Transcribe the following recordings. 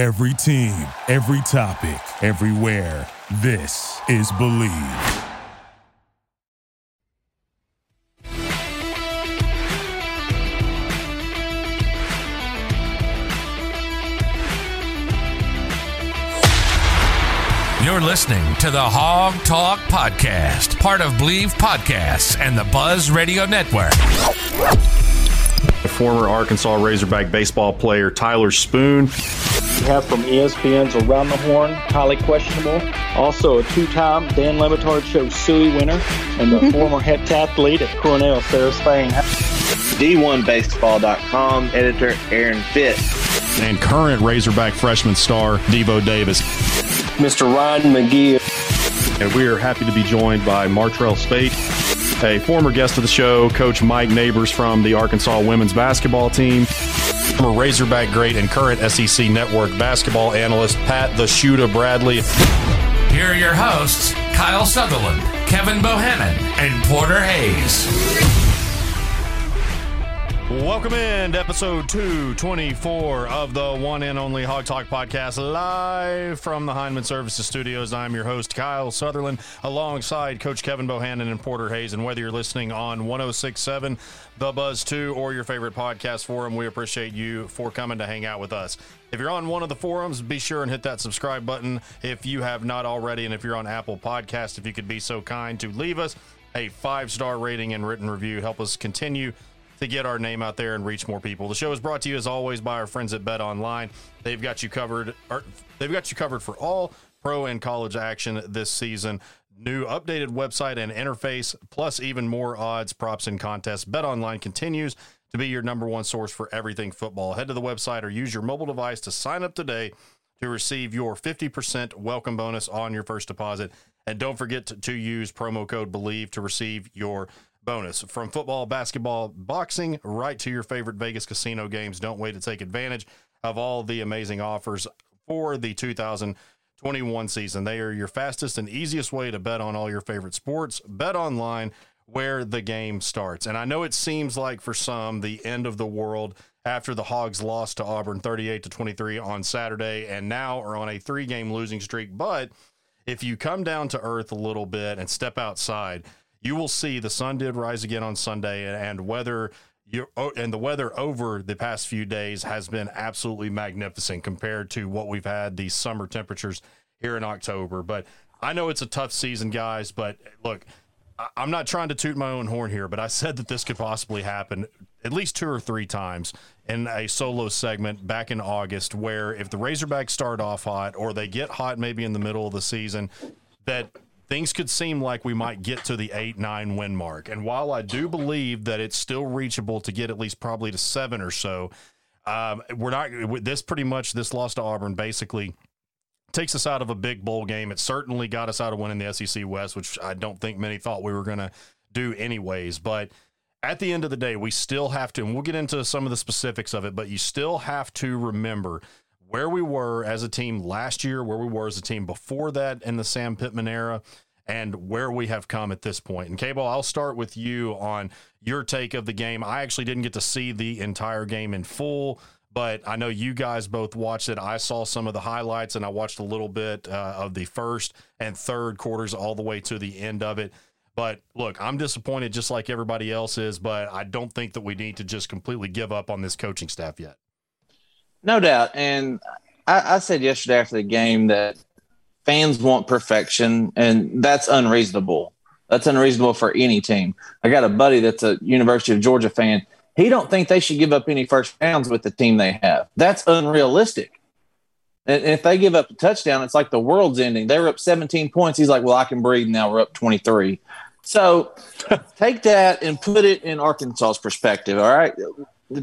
Every team, every topic, everywhere. This is Believe. You're listening to the Hog Talk Podcast, part of Believe Podcasts and the Buzz Radio Network. The former Arkansas Razorback baseball player Tyler Spoon. We have from ESPN's Around the Horn, highly questionable. Also a two-time Dan Le Batard Show Suey winner and the former head heptathlete at Cornell, Sarah Spain. D1Baseball.com editor Aaron Fitt. And current Razorback freshman star Devo Davis. Mr. Ryan McGee. And we are happy to be joined by Martrell Spate, a former guest of the show, Coach Mike Neighbors from the Arkansas women's basketball team, former Razorback great and current SEC Network basketball analyst Pat the Shooter Bradley. Here are your hosts, Kyle Sutherland, Kevin Bohannon, and Porter Hayes. Welcome in to episode 224 of the one and only Hog Talk podcast, live from the Heineman Services Studios. I'm your host, Kyle Sutherland, alongside Coach Kevin Bohannon and Porter Hayes. And whether you're listening on 1067, The Buzz 2, or your favorite podcast forum, we appreciate you for coming to hang out with us. If you're on one of the forums, be sure and hit that subscribe button if you have not already. And if you're on Apple Podcast, if you could be so kind to leave us a five star rating and written review, help us continue to get our name out there and reach more people. The show is brought to you as always by our friends at Bet Online. They've got you covered. They've got you covered for all pro and college action this season. New updated website and interface, plus even more odds, props, and contests. Bet Online continues to be your number one source for everything football. Head to the website or use your mobile device to sign up today to receive your 50% welcome bonus on your first deposit. And don't forget to, to use promo code BELIEVE to receive your bonus. From football, basketball, boxing, right to your favorite Vegas casino games. Don't wait to take advantage of all the amazing offers for the 2021 season. They are your fastest and easiest way to bet on all your favorite sports. Bet online where the game starts. And I know it seems like for some the end of the world after the Hogs lost to Auburn 38 to 23 on Saturday and now are on a three-game losing streak, but if you come down to earth a little bit and step outside, you will see the sun did rise again on Sunday, and weather you and the weather over the past few days has been absolutely magnificent compared to what we've had these summer temperatures here in October. But I know it's a tough season, guys. But eh, look, I'm not trying to toot my own horn here, but I said that this could possibly happen at least two or three times in a solo segment back in August, where if the Razorbacks start off hot or they get hot maybe in the middle of the season, that things could seem like we might get to the eight, nine win mark. And while I do believe that it's still reachable to get at least probably to seven or so, um, we're not, this pretty much, this loss to Auburn basically takes us out of a big bowl game. It certainly got us out of winning the SEC West, which I don't think many thought we were going to do anyways. But at the end of the day, we still have to, and we'll get into some of the specifics of it, but you still have to remember where we were as a team last year, where we were as a team before that in the Sam Pittman era, and where we have come at this point. And Cable, I'll start with you on your take of the game. I actually didn't get to see the entire game in full, but I know you guys both watched it. I saw some of the highlights and I watched a little bit uh, of the first and third quarters all the way to the end of it. But look, I'm disappointed just like everybody else is, but I don't think that we need to just completely give up on this coaching staff yet. No doubt. And I, I, said yesterday after the game that fans want perfection, and that's unreasonable. That's unreasonable for any team. I got a buddy that's a University of Georgia fan. He don't think they should give up any first downs with the team they have. That's unrealistic. And if they give up a touchdown, it's like the world's ending. They were up 17 points. He's like, "Well, I can breathe now. We're up 23." So take that and put it in Arkansas's perspective. All right,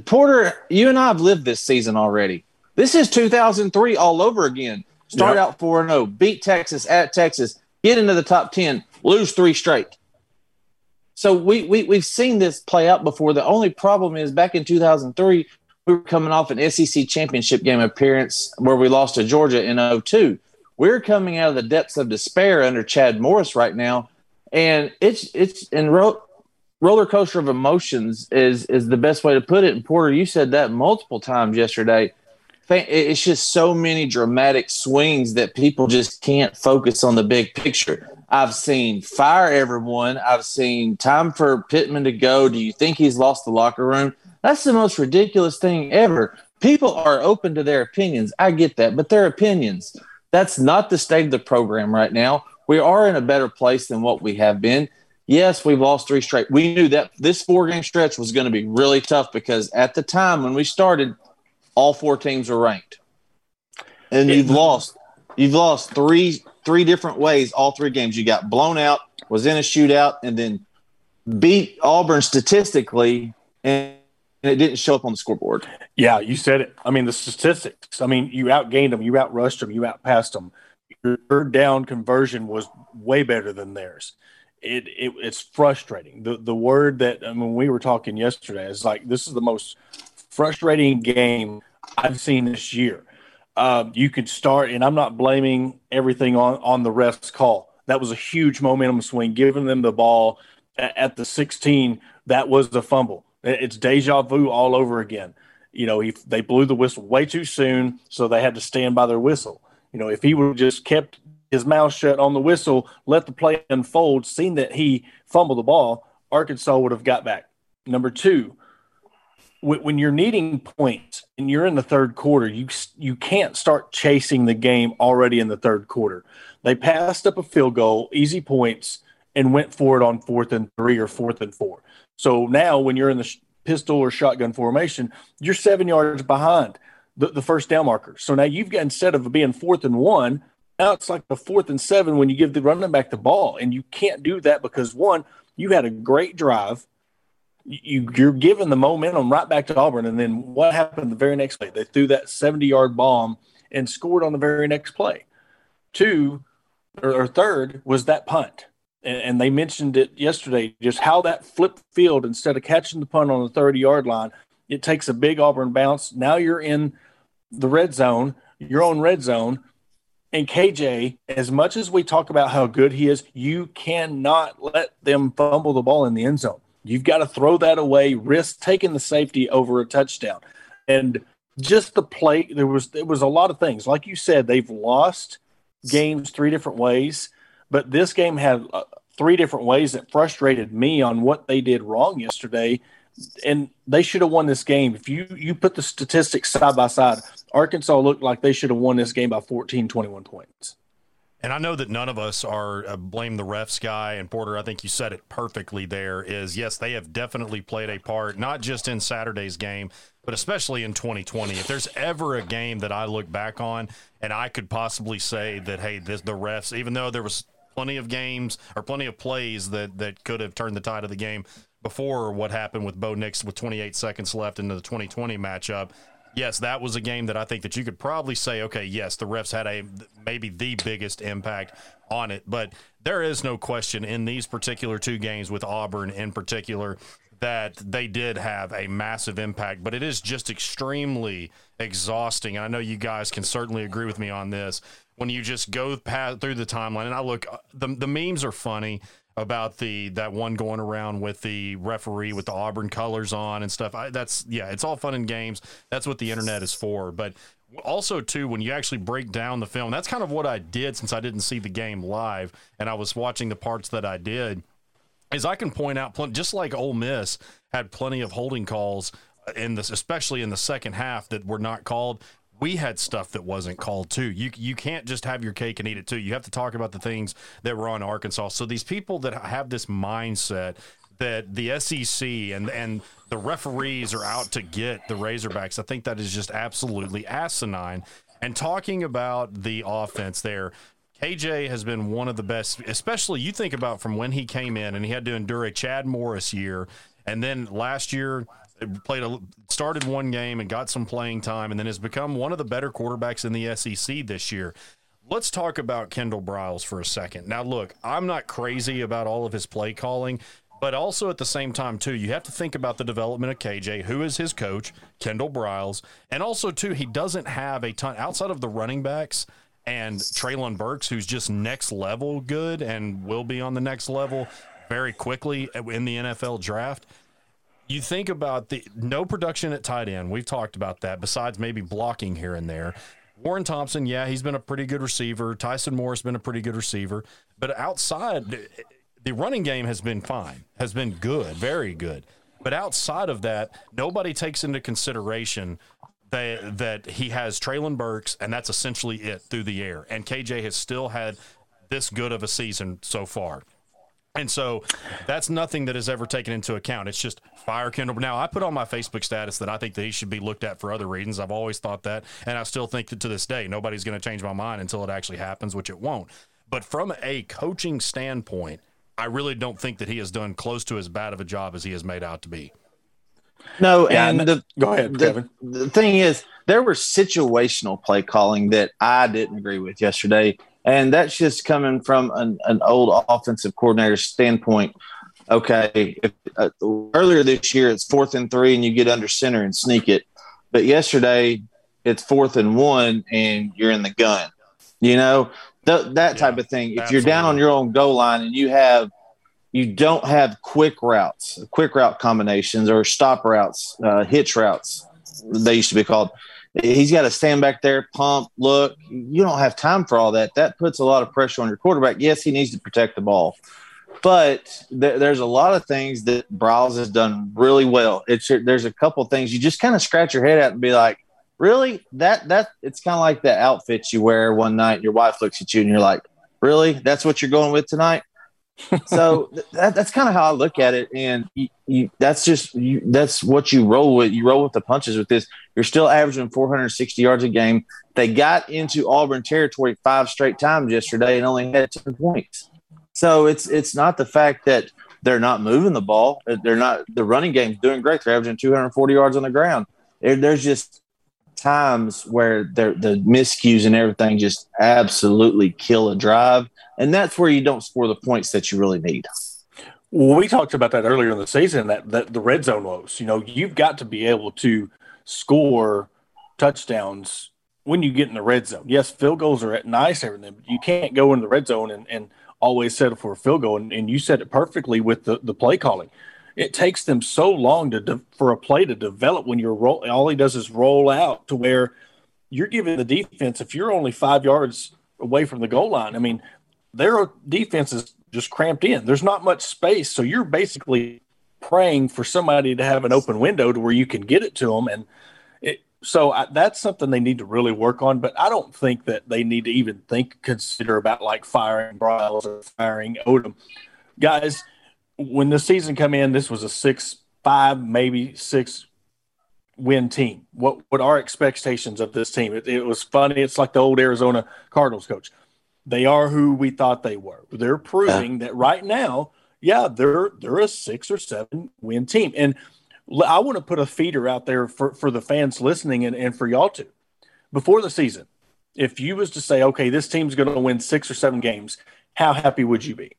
Porter, you and I have lived this season already. This is 2003 all over again. Start yep. out 4 0, beat Texas at Texas, get into the top 10, lose three straight. So we, we, we've seen this play out before. The only problem is back in 2003, we were coming off an SEC championship game appearance where we lost to Georgia in 02. We're coming out of the depths of despair under Chad Morris right now. And it's, it's, and ro- roller coaster of emotions is is the best way to put it. And Porter, you said that multiple times yesterday. it's just so many dramatic swings that people just can't focus on the big picture. I've seen fire everyone. I've seen time for Pittman to go. Do you think he's lost the locker room? That's the most ridiculous thing ever. People are open to their opinions. I get that, but their opinions. That's not the state of the program right now. We are in a better place than what we have been. Yes, we've lost three straight. We knew that this four game stretch was going to be really tough because at the time when we started, all four teams were ranked. And you've lost you've lost three three different ways all three games. You got blown out, was in a shootout, and then beat Auburn statistically, and it didn't show up on the scoreboard. Yeah, you said it. I mean, the statistics. I mean, you outgained them, you outrushed them, you outpassed them. Your third down conversion was way better than theirs. It, it it's frustrating. The the word that I mean, we were talking yesterday is like this is the most frustrating game I've seen this year. Uh, you could start, and I'm not blaming everything on on the refs call. That was a huge momentum swing, giving them the ball at, at the 16. That was the fumble. It's deja vu all over again. You know, he, they blew the whistle way too soon, so they had to stand by their whistle. You know, if he would have just kept his mouth shut on the whistle, let the play unfold, seen that he fumbled the ball, Arkansas would have got back. Number two, when you're needing points and you're in the third quarter, you you can't start chasing the game already in the third quarter. They passed up a field goal, easy points, and went for it on fourth and three or fourth and four. So now, when you're in the pistol or shotgun formation, you're seven yards behind the, the first down marker. So now you've got instead of being fourth and one, now it's like the fourth and seven when you give the running back the ball, and you can't do that because one, you had a great drive you you're giving the momentum right back to Auburn. And then what happened the very next play? They threw that 70 yard bomb and scored on the very next play. Two or, or third was that punt. And, they mentioned it yesterday, just how that flip field instead of catching the punt on the 30 yard line, it takes a big Auburn bounce. Now you're in the red zone, your own red zone. And KJ, as much as we talk about how good he is, you cannot let them fumble the ball in the end zone You've got to throw that away, risk taking the safety over a touchdown. And just the play, there was there was a lot of things. Like you said, they've lost games three different ways, but this game had uh, three different ways that frustrated me on what they did wrong yesterday. And they should have won this game. If you you put the statistics side by side, Arkansas looked like they should have won this game by 14, 21 points. And I know that none of us are uh, blame the refs guy. And Porter, I think you said it perfectly there is yes, they have definitely played a part, not just in Saturday's game, but especially in 2020. If there's ever a game that I look back on and I could possibly say that, hey, this, the refs, even though there was plenty of games or plenty of plays that, that could have turned the tide of the game before what happened with Bo Nix with 28 seconds left into the 2020 matchup, yes, that was a game that I think that you could probably say, okay, yes, the refs had a maybe the biggest impact on it, but there is no question in these particular two games with Auburn in particular that they did have a massive impact, but it is just extremely exhausting. And I know you guys can certainly agree with me on this. When you just go past, through the timeline, and I look, uh, the, the memes are funny about the that one going around with the referee with the Auburn colors on and stuff. I, that's yeah, it's all fun and games. That's what the internet is for. But also too, when you actually break down the film, that's kind of what I did since I didn't see the game live and I was watching the parts that I did. Is I can point out, just like Ole Miss had plenty of holding calls in this, especially in the second half, that were not called we had stuff that wasn't called too. You you can't just have your cake and eat it too. You have to talk about the things that were on Arkansas. So these people that have this mindset that the SEC and and the referees are out to get the Razorbacks, I think that is just absolutely asinine. And talking about the offense there, KJ has been one of the best, especially you think about from when he came in and he had to endure a Chad Morris year. And then last year, played a started one game and got some playing time, and then has become one of the better quarterbacks in the SEC this year. Let's talk about Kendall Briles for a second. Now, look, I'm not crazy about all of his play calling, but also at the same time, too, you have to think about the development of KJ, who is his coach, Kendall Briles, and also too, he doesn't have a ton outside of the running backs and Treylon Burks, who's just next level good and will be on the next level very quickly in the NFL draft you think about the no production at tight end. We've talked about that. Besides maybe blocking here and there. Warren Thompson, yeah, he's been a pretty good receiver. Tyson Morris been a pretty good receiver. But outside, the running game has been fine, has been good, very good. But outside of that, nobody takes into consideration that that he has Treylon Burks, and that's essentially it through the air. And KJ has still had this good of a season so far. And so that's nothing that is ever taken into account. It's just fire Kendall. Now, I put on my Facebook status that I think that he should be looked at for other reasons. I've always thought that. And I still think that to this day, nobody's going to change my mind until it actually happens, which it won't. But from a coaching standpoint, I really don't think that he has done close to as bad of a job as he has made out to be. No, yeah, and the, go ahead, the, Kevin. The thing is, there was situational play calling that I didn't agree with yesterday. And that's just coming from an, an old offensive coordinator standpoint. Okay, if, uh, earlier this year it's fourth and three, and you get under center and sneak it. But yesterday it's fourth and one, and you're in the gun. You know th- that type of thing. If absolutely. you're down on your own goal line and you have you don't have quick routes, quick route combinations, or stop routes, uh, hitch routes. They used to be called he's got to stand back there, pump, look. You don't have time for all that. That puts a lot of pressure on your quarterback. Yes, he needs to protect the ball, but th- there's a lot of things that Briles has done really well. It's there's a couple things you just kind of scratch your head at and be like, really that that it's kind of like the outfit you wear one night. Your wife looks at you and you're like, really, that's what you're going with tonight. so that, that's kind of how I look at it, and you, you, that's just you, that's what you roll with. You roll with the punches with this. You're still averaging 460 yards a game. They got into Auburn territory five straight times yesterday and only had 10 points. So it's it's not the fact that they're not moving the ball. They're not the running game's doing great. They're averaging 240 yards on the ground. there's just times where the miscues and everything just absolutely kill a drive and that's where you don't score the points that you really need. Well, we talked about that earlier in the season that, that the red zone woes. You know, you've got to be able to score touchdowns when you get in the red zone. Yes, field goals are at nice, everything, but you can't go in the red zone and, and always settle for a field goal. And, and you said it perfectly with the, the play calling. It takes them so long to de- for a play to develop when you're roll. All he does is roll out to where you're giving the defense. If you're only five yards away from the goal line, I mean, their defense is just cramped in. There's not much space, so you're basically praying for somebody to have an open window to where you can get it to them. And it, so I, that's something they need to really work on. But I don't think that they need to even think consider about like firing Briles or firing Odom, guys. When the season come in, this was a six five, maybe six win team. What what our expectations of this team? It, it was funny. It's like the old Arizona Cardinals coach they are who we thought they were. They're proving yeah. that right now, yeah, they're they're a six or seven win team. And I want to put a feeder out there for, for the fans listening and, and for y'all too. Before the season, if you was to say, okay, this team's going to win six or seven games, how happy would you be?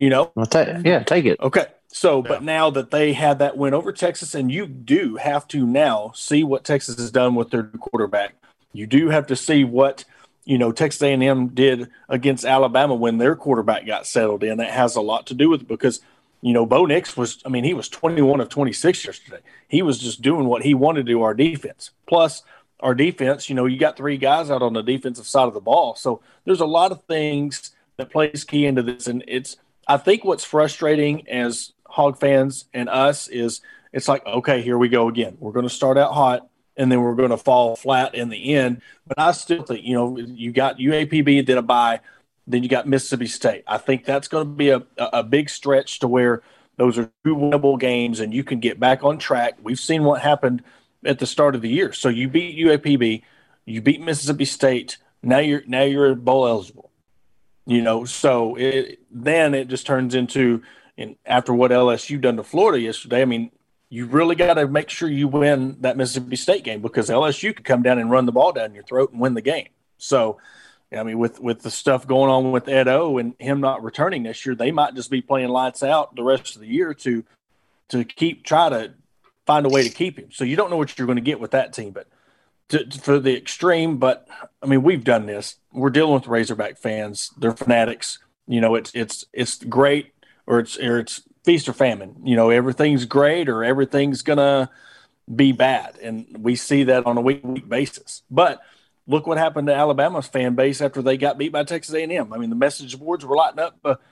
You know, I'll take, yeah, take it. Okay, so yeah. but now that they had that win over Texas, and you do have to now see what Texas has done with their quarterback. You do have to see what you know Texas A&M did against Alabama when their quarterback got settled in. That has a lot to do with it because you know Bo Nix was I mean he was 21 of 26 yesterday. He was just doing what he wanted to do our defense. Plus our defense, you know, you got three guys out on the defensive side of the ball. So there's a lot of things that plays key into this and it's I think what's frustrating as hog fans and us is it's like okay, here we go again. We're going to start out hot and then we're going to fall flat in the end. But I still think, you know, you got UAPB did a buy, then you got Mississippi State. I think that's going to be a, a big stretch to where those are two winnable games and you can get back on track. We've seen what happened at the start of the year. So you beat UAPB, you beat Mississippi State. Now you're now you're bowl eligible. You know, so it, then it just turns into and after what LSU done to Florida yesterday. I mean, you really got to make sure you win that Mississippi State game because LSU could come down and run the ball down your throat and win the game. So, I mean, with with the stuff going on with Ed O and him not returning this year, they might just be playing lights out the rest of the year to to keep try to find a way to keep him. So you don't know what you're going to get with that team, but to, to, for the extreme. But I mean, we've done this. We're dealing with Razorback fans. They're fanatics. You know, it's it's it's great or it's or it's feast or famine. You know, everything's great or everything's gonna be bad, and we see that on a week week basis. But look what happened to Alabama's fan base after they got beat by Texas A&M. I mean, the message boards were lighting up.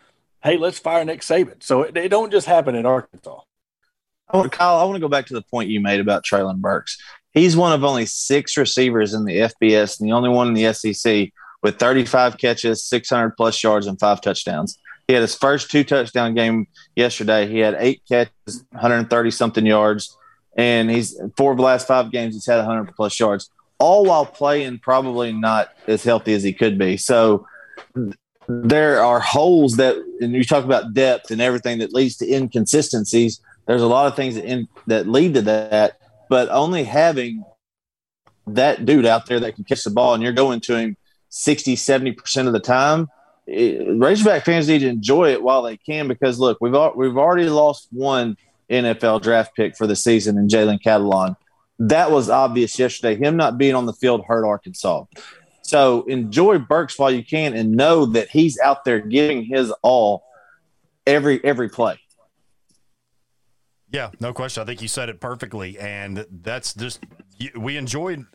Hey, let's fire Nick Saban. So it, it don't just happen in Arkansas. Kyle, I want to go back to the point you made about Treylon Burks. He's one of only six receivers in the FBS and the only one in the SEC with 35 catches, 600 plus yards, and five touchdowns. He had his first two touchdown game yesterday. He had eight catches, 130 something yards, and he's four of the last five games he's had 100 plus yards, all while playing probably not as healthy as he could be. So there are holes that, and you talk about depth and everything that leads to inconsistencies. There's a lot of things that in, that lead to that, but only having that dude out there that can catch the ball and you're going to him 60, 70% of the time, it, Razorback fans need to enjoy it while they can because look, we've we've already lost one NFL draft pick for the season in Jalen Catalon. That was obvious yesterday. Him not being on the field hurt Arkansas. So enjoy Burks while you can and know that he's out there giving his all every every play. Yeah, no question. I think you said it perfectly, and that's just we enjoyed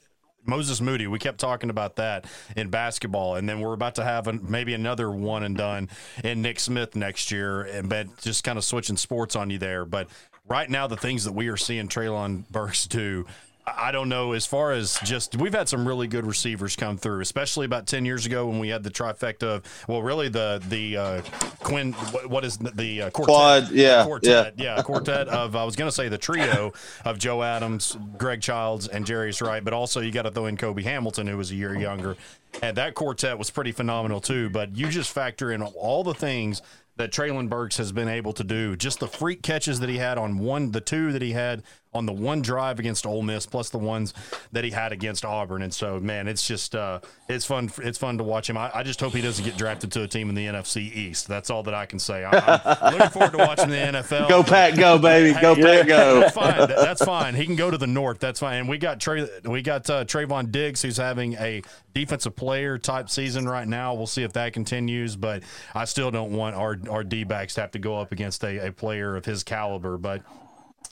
Moses Moody. We kept talking about that in basketball, and then we're about to have a, maybe another one and done in Nick Smith next year, and but just kind of switching sports on you there. But right now, the things that we are seeing Treylon Burks do I don't know. As far as just, we've had some really good receivers come through, especially about ten years ago when we had the trifecta of, well, really the the uh, Quinn, what is the uh, quartet? Quad, yeah, quartet, yeah, yeah quartet of. I was going to say the trio of Joe Adams, Greg Childs, and Jarius Wright, but also you got to throw in Cobi Hamilton, who was a year younger, and that quartet was pretty phenomenal too. But you just factor in all the things that Treylon Burks has been able to do. Just the freak catches that he had on one, the two that he had on the one drive against Ole Miss, plus the ones that he had against Auburn. And so, man, it's just uh, it's fun. It's fun to watch him. I, I, just hope he doesn't get drafted to a team in the NFC East. That's all that I can say. I, am looking forward to watching the NFL. Go Pack, go baby, go hey, Pack, go. That's fine. That's fine. He can go to the North. That's fine. And we got Trey, we got uh, Trevon Diggs, who's having a defensive player type season right now. We'll see if that continues, but I still don't want our our D backs to have to go up against a, a player of his caliber. But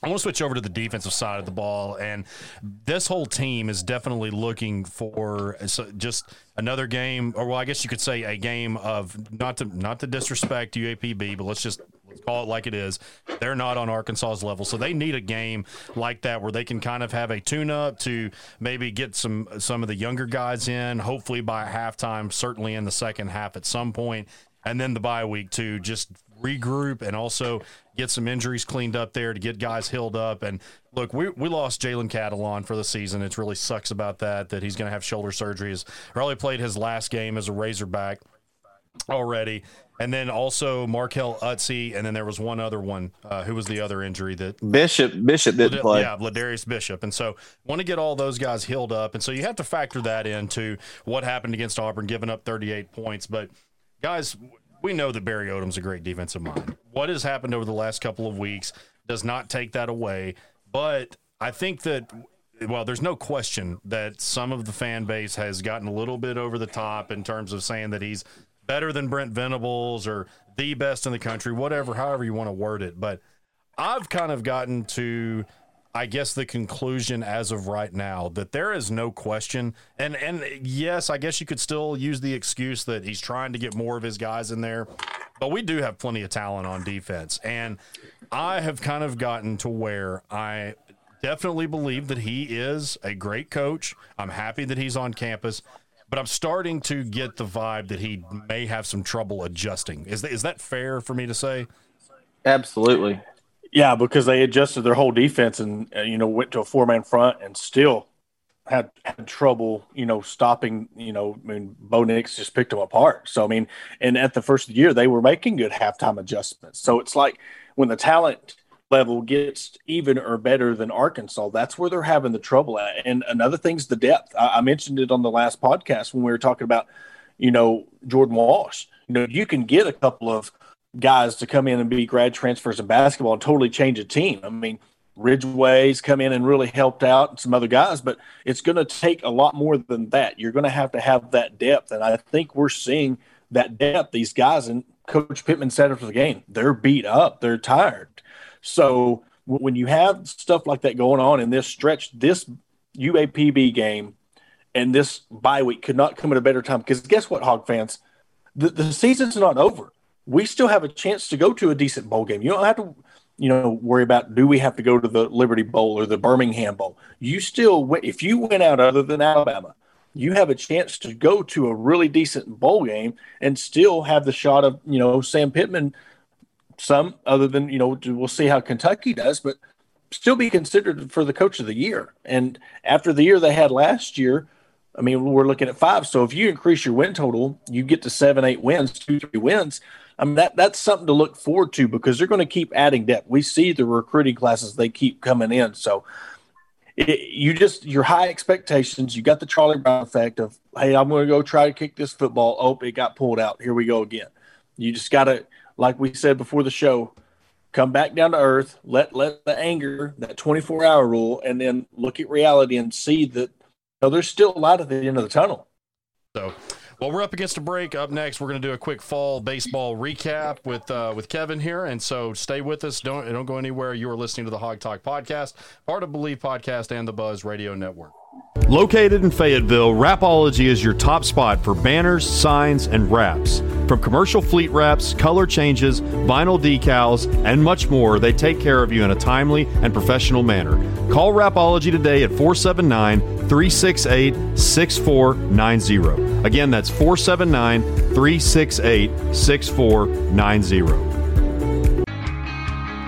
I want to switch over to the defensive side of the ball, and this whole team is definitely looking for just another game, or well, I guess you could say a game of not to not to disrespect UAPB, but let's just let's call it like it is. They're not on Arkansas's level, so they need a game like that where they can kind of have a tune-up to maybe get some some of the younger guys in. Hopefully by halftime, certainly in the second half at some point, and then the bye week to just regroup and also get some injuries cleaned up there to get guys healed up. And look, we, we lost Jalen Catalon for the season. It really sucks about that, that he's going to have shoulder surgery. He's probably played his last game as a Razorback already. And then also Markell Utsey, and then there was one other one. Uh, who was the other injury that Bishop Bishop didn't play? Yeah, Ladarius Bishop. And so want to get all those guys healed up, and so you have to factor that into what happened against Auburn, giving up 38 points. But guys, we know that Barry Odom's a great defensive mind. What has happened over the last couple of weeks does not take that away. But I think that, well, there's no question that some of the fan base has gotten a little bit over the top in terms of saying that he's better than Brent Venables or the best in the country, whatever, however you want to word it. But I've kind of gotten to I guess the conclusion as of right now that there is no question, and and yes, I guess you could still use the excuse that he's trying to get more of his guys in there, but we do have plenty of talent on defense, and I have kind of gotten to where I definitely believe that he is a great coach. I'm happy that he's on campus, but I'm starting to get the vibe that he may have some trouble adjusting. Is that, is that fair for me to say? Absolutely. Yeah, because they adjusted their whole defense and uh, you know went to a four man front and still had had trouble, you know, stopping. You know, I mean, Bo Nix just picked them apart. So I mean, and at the first year, they were making good halftime adjustments. So it's like when the talent level gets even or better than Arkansas, that's where they're having the trouble at. And another thing's the depth. I, I mentioned it on the last podcast when we were talking about, you know, Jordan Walsh. You know, you can get a couple of guys to come in and be grad transfers in basketball and totally change a team. I mean, Ridgeway's come in and really helped out and some other guys, but it's going to take a lot more than that. You're going to have to have that depth. And I think we're seeing that depth, these guys, and Coach Pittman said after the game, they're beat up, they're tired. So when you have stuff like that going on in this stretch, this UAPB game and this bye week could not come at a better time because guess what, Hog fans? The, the season's not over. We still have a chance to go to a decent bowl game. You don't have to, you know, worry about do we have to go to the Liberty Bowl or the Birmingham Bowl. You still, if you went out other than Alabama, you have a chance to go to a really decent bowl game and still have the shot of, you know, Sam Pittman. Some other than you know, we'll see how Kentucky does, but still be considered for the coach of the year. And after the year they had last year, I mean, we're looking at five. So if you increase your win total, you get to seven, eight wins, two, three wins. I mean, that that's something to look forward to because they're going to keep adding depth. We see the recruiting classes they keep coming in. So it, you just your high expectations. You got the Charlie Brown effect of, hey, I'm going to go try to kick this football. Oh, it got pulled out. Here we go again. You just got to like we said before the show, come back down to earth, let let the anger, that 24 hour rule, and then look at reality and see that you know, there's still a light at the end of the tunnel. So well, we're up against a break. Up next, we're going to do a quick fall baseball recap with uh, with Kevin here, and so stay with us. Don't don't go anywhere. You are listening to the Hog Talk podcast, part of Believe Podcast and the Buzz Radio Network. Located in Fayetteville, Rapology is your top spot for banners, signs, and wraps. From commercial fleet wraps, color changes, vinyl decals, and much more, they take care of you in a timely and professional manner. Call Rapology today at 479 368 6490. Again, that's 479 368 6490.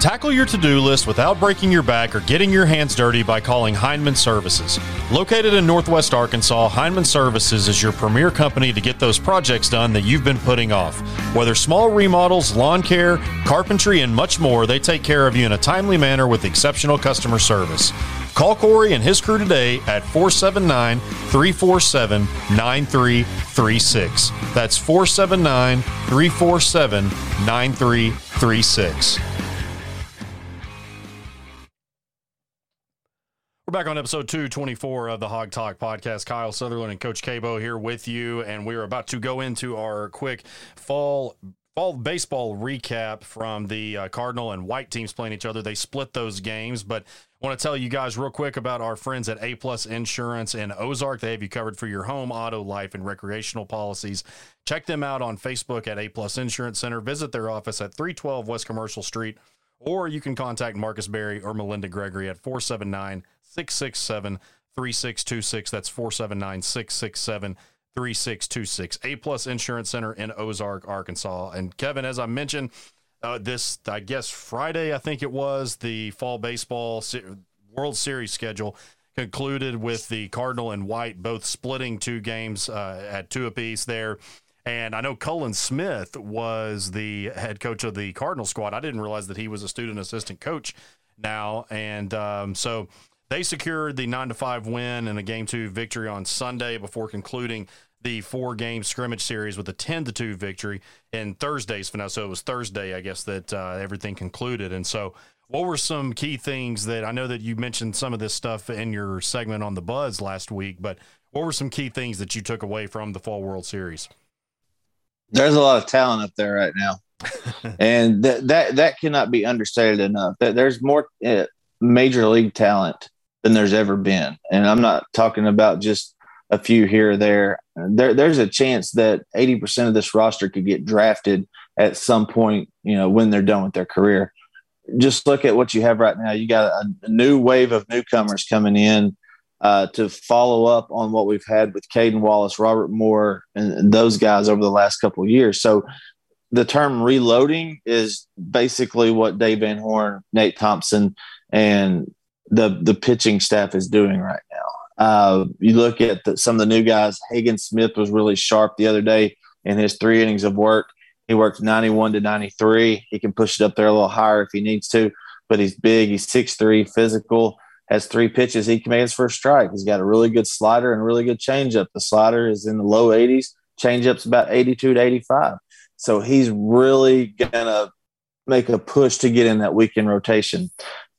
Tackle your to do list without breaking your back or getting your hands dirty by calling Heinman Services. Located in Northwest Arkansas, Heinman Services is your premier company to get those projects done that you've been putting off. Whether small remodels, lawn care, carpentry, and much more, they take care of you in a timely manner with exceptional customer service. Call Corey and his crew today at 479 347 9336. That's 479 347 9336. We're back on episode 224 of the Hog Talk podcast. Kyle Sutherland and Coach Cabo here with you, and we are about to go into our quick fall fall baseball recap from the uh, Cardinal and White teams playing each other. They split those games, but I want to tell you guys real quick about our friends at A Plus Insurance in Ozark. They have you covered for your home, auto, life, and recreational policies. Check them out on Facebook at A Plus Insurance Center. Visit their office at 312 West Commercial Street, or you can contact Marcus Berry or Melinda Gregory at 479 667 3626. That's 479 667 3626. A Plus Insurance Center in Ozark, Arkansas. And Kevin, as I mentioned, uh, this, I guess, Friday, I think it was, the fall baseball World Series schedule concluded with the Cardinal and White both splitting two games uh, at two apiece there. And I know Cullen Smith was the head coach of the Cardinal squad. I didn't realize that he was a student assistant coach now. And um, so they secured the nine to five win and a game two victory on Sunday before concluding the four game scrimmage series with a 10 to 2 victory in Thursday's finale. So it was Thursday, I guess, that uh, everything concluded. And so, what were some key things that I know that you mentioned some of this stuff in your segment on the Buzz last week, but what were some key things that you took away from the Fall World Series? There's a lot of talent up there right now. and that, that that cannot be understated enough. That there's more uh, major league talent than there's ever been. And I'm not talking about just a few here or there. There there's a chance that 80% of this roster could get drafted at some point, you know, when they're done with their career. Just look at what you have right now. You got a, a new wave of newcomers coming in uh, to follow up on what we've had with Cayden Wallace, Robert Moore, and, and those guys over the last couple years. So the term reloading is basically what Dave Van Horn, Nate Thompson, and the the pitching staff is doing right now. Uh, you look at the, some of the new guys. Hagen Smith was really sharp the other day in his three innings of work. He worked 91 to 93. He can push it up there a little higher if he needs to, but he's big. He's 6'3, physical, has three pitches. He commands for a strike. He's got a really good slider and a really good changeup. The slider is in the low 80s, changeup's about 82 to 85. So he's really going to make a push to get in that weekend rotation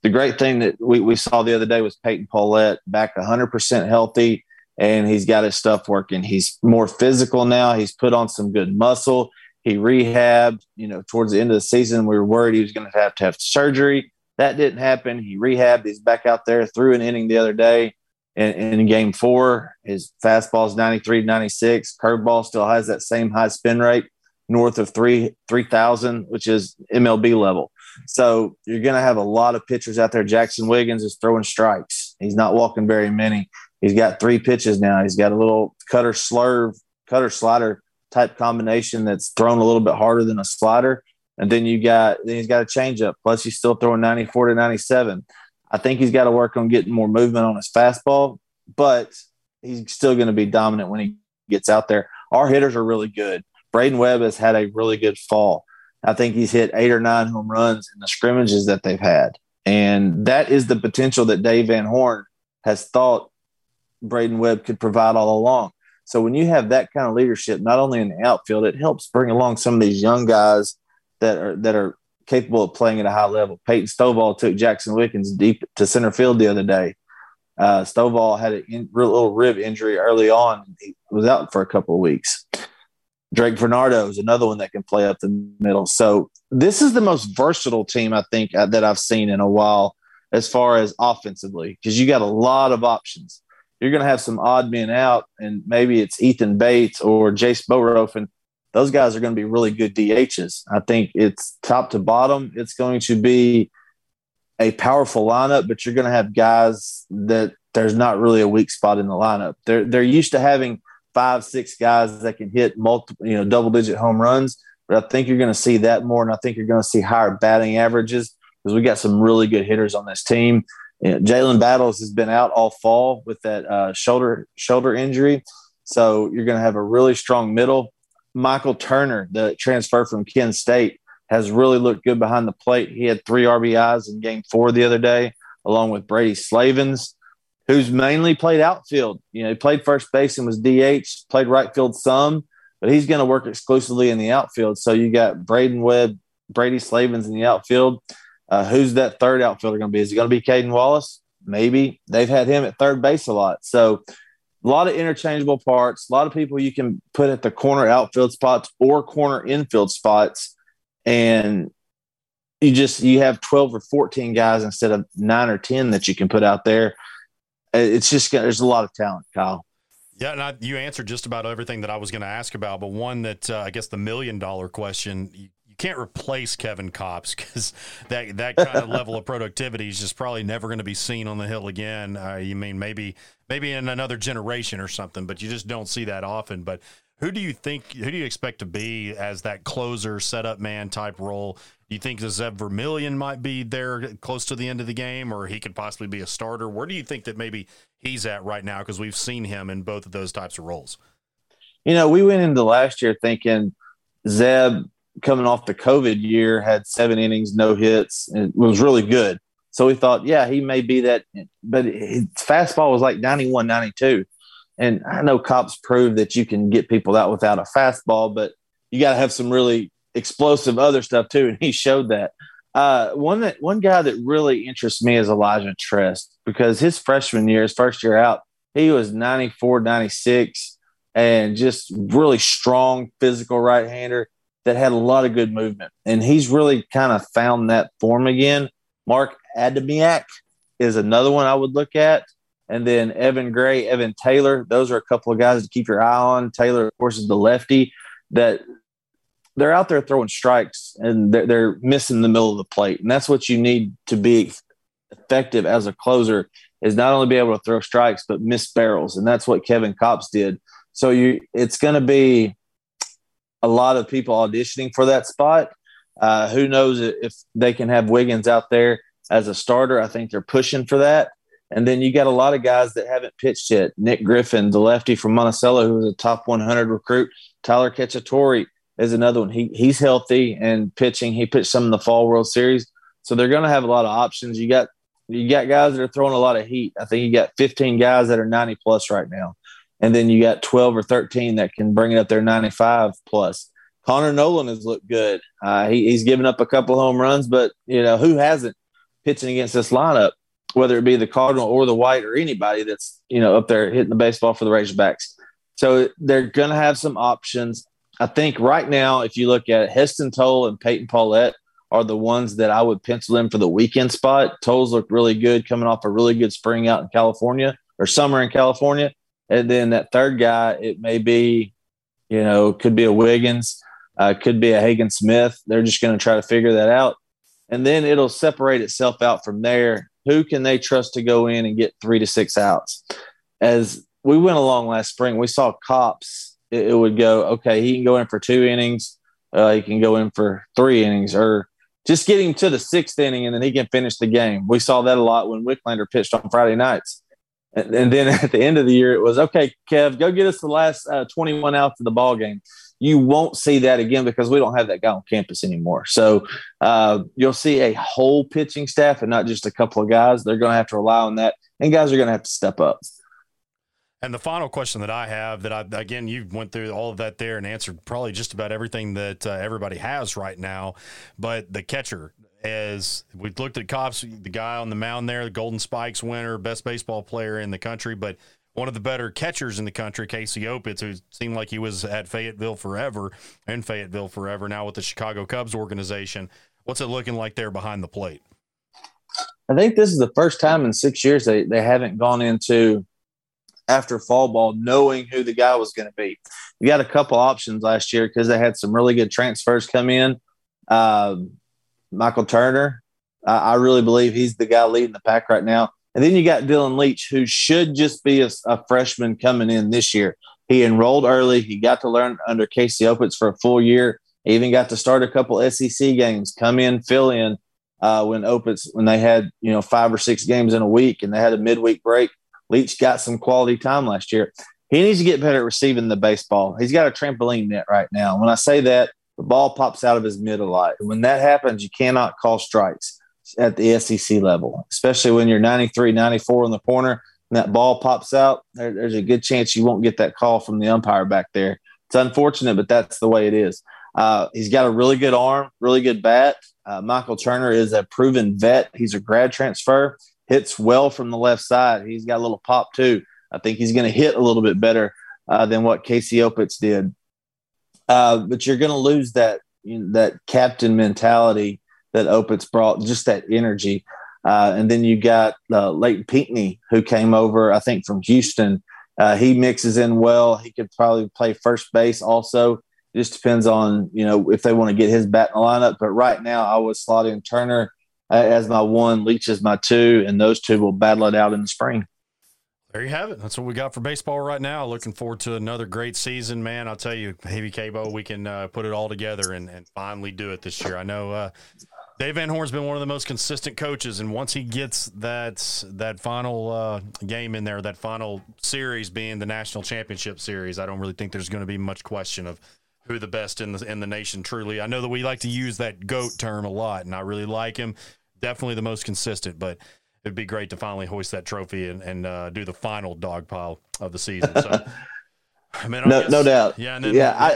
the great thing that we, we saw the other day was Peyton Pallette back 100% healthy and he's got his stuff working. He's more physical now. He's put on some good muscle. He rehabbed. You know, towards the end of the season, we were worried he was going to have to have surgery. That didn't happen. He rehabbed. He's back out there, threw an inning the other day in, in game four. His fastball is 93, 96. Curveball still has that same high spin rate, north of three 3,000, which is MLB level. So you're going to have a lot of pitchers out there. Jackson Wiggins is throwing strikes. He's not walking very many. He's got three pitches now. He's got a little cutter slurve, cutter slider type combination that's thrown a little bit harder than a slider. And then you got then he's got a changeup. Plus he's still throwing 94 to 97. I think he's got to work on getting more movement on his fastball, but he's still going to be dominant when he gets out there. Our hitters are really good. Braden Webb has had a really good fall. I think he's hit eight or nine home runs in the scrimmages that they've had. And that is the potential that Dave Van Horn has thought Braden Webb could provide all along. So when you have that kind of leadership, not only in the outfield, it helps bring along some of these young guys that are that are capable of playing at a high level. Peyton Stovall took Jackson Wiggins deep to center field the other day. Uh, Stovall had a in, real little rib injury early on. He was out for a couple of weeks. Drake Bernardo is another one that can play up the middle. So this is the most versatile team I think uh, that I've seen in a while as far as offensively because you got a lot of options. You're going to have some odd men out, and maybe it's Ethan Bates or Jace Bohrofen. Those guys are going to be really good DHs. I think it's top to bottom. It's going to be a powerful lineup, but you're going to have guys that there's not really a weak spot in the lineup. They're they're used to having five, six guys that can hit multiple, you know, double digit home runs. But I think you're going to see that more, and I think you're going to see higher batting averages because we got some really good hitters on this team. You know, Jalen Battles has been out all fall with that uh, shoulder shoulder injury, so you're going to have a really strong middle. Michael Turner, the transfer from Kent State, has really looked good behind the plate. He had three RBIs in Game Four the other day, along with Brady Slavens who's mainly played outfield. You know, he played first base and was DH, played right field some, but he's going to work exclusively in the outfield. So you got Braden Webb, Brady Slavens in the outfield. Uh, who's that third outfielder going to be? Is it going to be Cayden Wallace? Maybe. They've had him at third base a lot. So a lot of interchangeable parts, a lot of people you can put at the corner outfield spots or corner infield spots. And you just you have 12 or 14 guys instead of nine or 10 that you can put out there it's just there's a lot of talent, Kyle. Yeah, and I, you answered just about everything that I was going to ask about, but one that uh, I guess the million dollar question you, you can't replace Kevin Kopps because that that kind of level of productivity is just probably never going to be seen on the hill again. Uh, you mean maybe maybe in another generation or something, but you just don't see that often. But who do you think? Who do you expect to be as that closer, setup man type role? You think the Zeb Vermillion might be there close to the end of the game, or he could possibly be a starter? Where do you think that maybe he's at right now? Because we've seen him in both of those types of roles. You know, we went into last year thinking Zeb coming off the COVID year had seven innings, no hits, and was really good. So we thought, yeah, he may be that, but his fastball was like 91, 92. And I know Kopps proved that you can get people out without a fastball, but you got to have some really explosive other stuff too. And he showed that. Uh, one that one guy that really interests me is Elijah Trest because his freshman year, his first year out, he was 94, 96, and just really strong physical right hander that had a lot of good movement. And he's really kind of found that form again. Mark Adamiak is another one I would look at and then Evan Gray, Evan Taylor. Those are a couple of guys to keep your eye on. Taylor, of course, is the lefty that they're out there throwing strikes and they're, they're missing the middle of the plate. And that's what you need to be effective as a closer is not only be able to throw strikes, but miss barrels. And that's what Kevin Kopps did. So you, it's going to be a lot of people auditioning for that spot. Uh, who knows if they can have Wiggins out there as a starter? I think they're pushing for that. And then you got a lot of guys that haven't pitched yet. Nick Griffin, the lefty from Monticello, who was a top 100 recruit. Tyler Cacciatore is another one. He he's healthy and pitching. He pitched some in the Fall World Series, so they're going to have a lot of options. You got you got guys that are throwing a lot of heat. I think you got 15 guys that are 90 plus right now, and then you got 12 or 13 that can bring it up there 95 plus. Connor Noland has looked good. Uh, he, he's given up a couple home runs, but you know who hasn't pitching against this lineup? whether it be the Cardinal or the White or anybody that's you know up there hitting the baseball for the Razorbacks. So they're going to have some options. I think right now, if you look at it, Heston Toll and Peyton Pallette are the ones that I would pencil in for the weekend spot. Tolles looked really good coming off a really good spring out in California or summer in California. And then that third guy, it may be, you know, could be a Wiggins, uh, could be a Hagen Smith. They're just going to try to figure that out. And then it'll separate itself out from there. Who can they trust to go in and get three to six outs? As we went along last spring, we saw Kopps. It, it would go, okay, he can go in for two innings. Uh, he can go in for three innings or just get him to the sixth inning and then he can finish the game. We saw that a lot when Wicklander pitched on Friday nights. And, and then at the end of the year, it was okay, Kev, go get us the last uh, 21 outs of the ball game. You won't see that again because we don't have that guy on campus anymore. So uh, you'll see a whole pitching staff and not just a couple of guys. They're going to have to rely on that, and guys are going to have to step up. And the final question that I have that I again you went through all of that there and answered probably just about everything that uh, everybody has right now, but the catcher as we looked at Kopps, the guy on the mound there, the Golden Spikes winner, best baseball player in the country, but one of the better catchers in the country, Casey Opitz, who seemed like he was at Fayetteville forever and Fayetteville forever, now with the Chicago Cubs organization. What's it looking like there behind the plate? I think this is the first time in six years they, they haven't gone into after fall ball knowing who the guy was going to be. We got a couple options last year because they had some really good transfers come in. Um, Michael Turner, I really believe he's the guy leading the pack right now. And then you got Dylan Leach, who should just be a, a freshman coming in this year. He enrolled early. He got to learn under Casey Opitz for a full year. He even got to start a couple SEC games, come in, fill in uh, when Opitz when they had you know five or six games in a week and they had a midweek break. Leach got some quality time last year. He needs to get better at receiving the baseball. He's got a trampoline net right now. When I say that, the ball pops out of his mid a lot. When that happens, you cannot call strikes at the SEC level, especially when you're 93, 94 in the corner and that ball pops out. There, there's a good chance you won't get that call from the umpire back there. It's unfortunate, but that's the way it is. Uh, he's got a really good arm, really good bat. Uh, Michael Turner is a proven vet. He's a grad transfer hits well from the left side. He's got a little pop too. I think he's going to hit a little bit better uh, than what Casey Opitz did. Uh, but you're going to lose that you know, that captain mentality that Opitz brought, just that energy. Uh, and then you got uh, Leighton Pinckney, who came over, I think, from Houston. Uh, he mixes in well. He could probably play first base also. It just depends on, you know, if they want to get his bat in the lineup. But right now, I would slot in Turner as my one, Leach as my two, and those two will battle it out in the spring. There you have it. That's what we got for baseball right now. Looking forward to another great season, man. I'll tell you, Heavy Cabo, we can uh, put it all together and, and, finally do it this year. I know uh, Dave Van Horn's been one of the most consistent coaches, and once he gets that that final uh, game in there, that final series being the national championship series, I don't really think there's going to be much question of who the best in the in the nation truly. I know that we like to use that goat term a lot, and I really like him definitely the most consistent, but it'd be great to finally hoist that trophy and, and uh, do the final dog pile of the season. So, I mean, I no, guess, no doubt. Yeah, and then, yeah, I,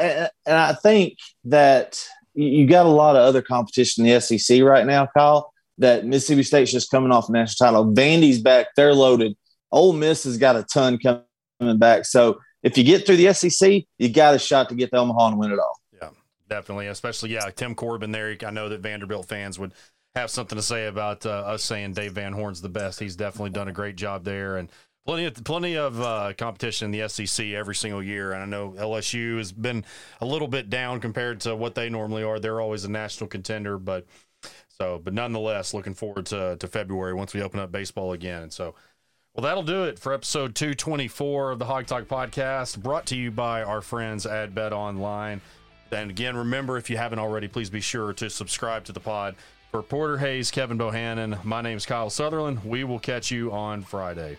and I think that you got a lot of other competition in the SEC right now, Kyle. That Mississippi State's just coming off a national title. Vandy's back; they're loaded. Ole Miss has got a ton coming back. So if you get through the SEC, you got a shot to get to Omaha and win it all. Yeah, definitely. Especially yeah, Tim Corbin there. I know that Vanderbilt fans would have something to say about uh, us saying Dave Van Horn's the best. He's definitely done a great job there, and plenty of plenty of uh, competition in the SEC every single year. And I know LSU has been a little bit down compared to what they normally are. They're always a national contender, but so but nonetheless, looking forward to to February once we open up baseball again. And so. Well, that'll do it for episode 224 of the Hawg Talk podcast, brought to you by our friends at Bet Online. And again, remember, if you haven't already, please be sure to subscribe to the pod for Porter Hayes, Kevin Bohannon, my name is Kyle Sutherland. We will catch you on Friday.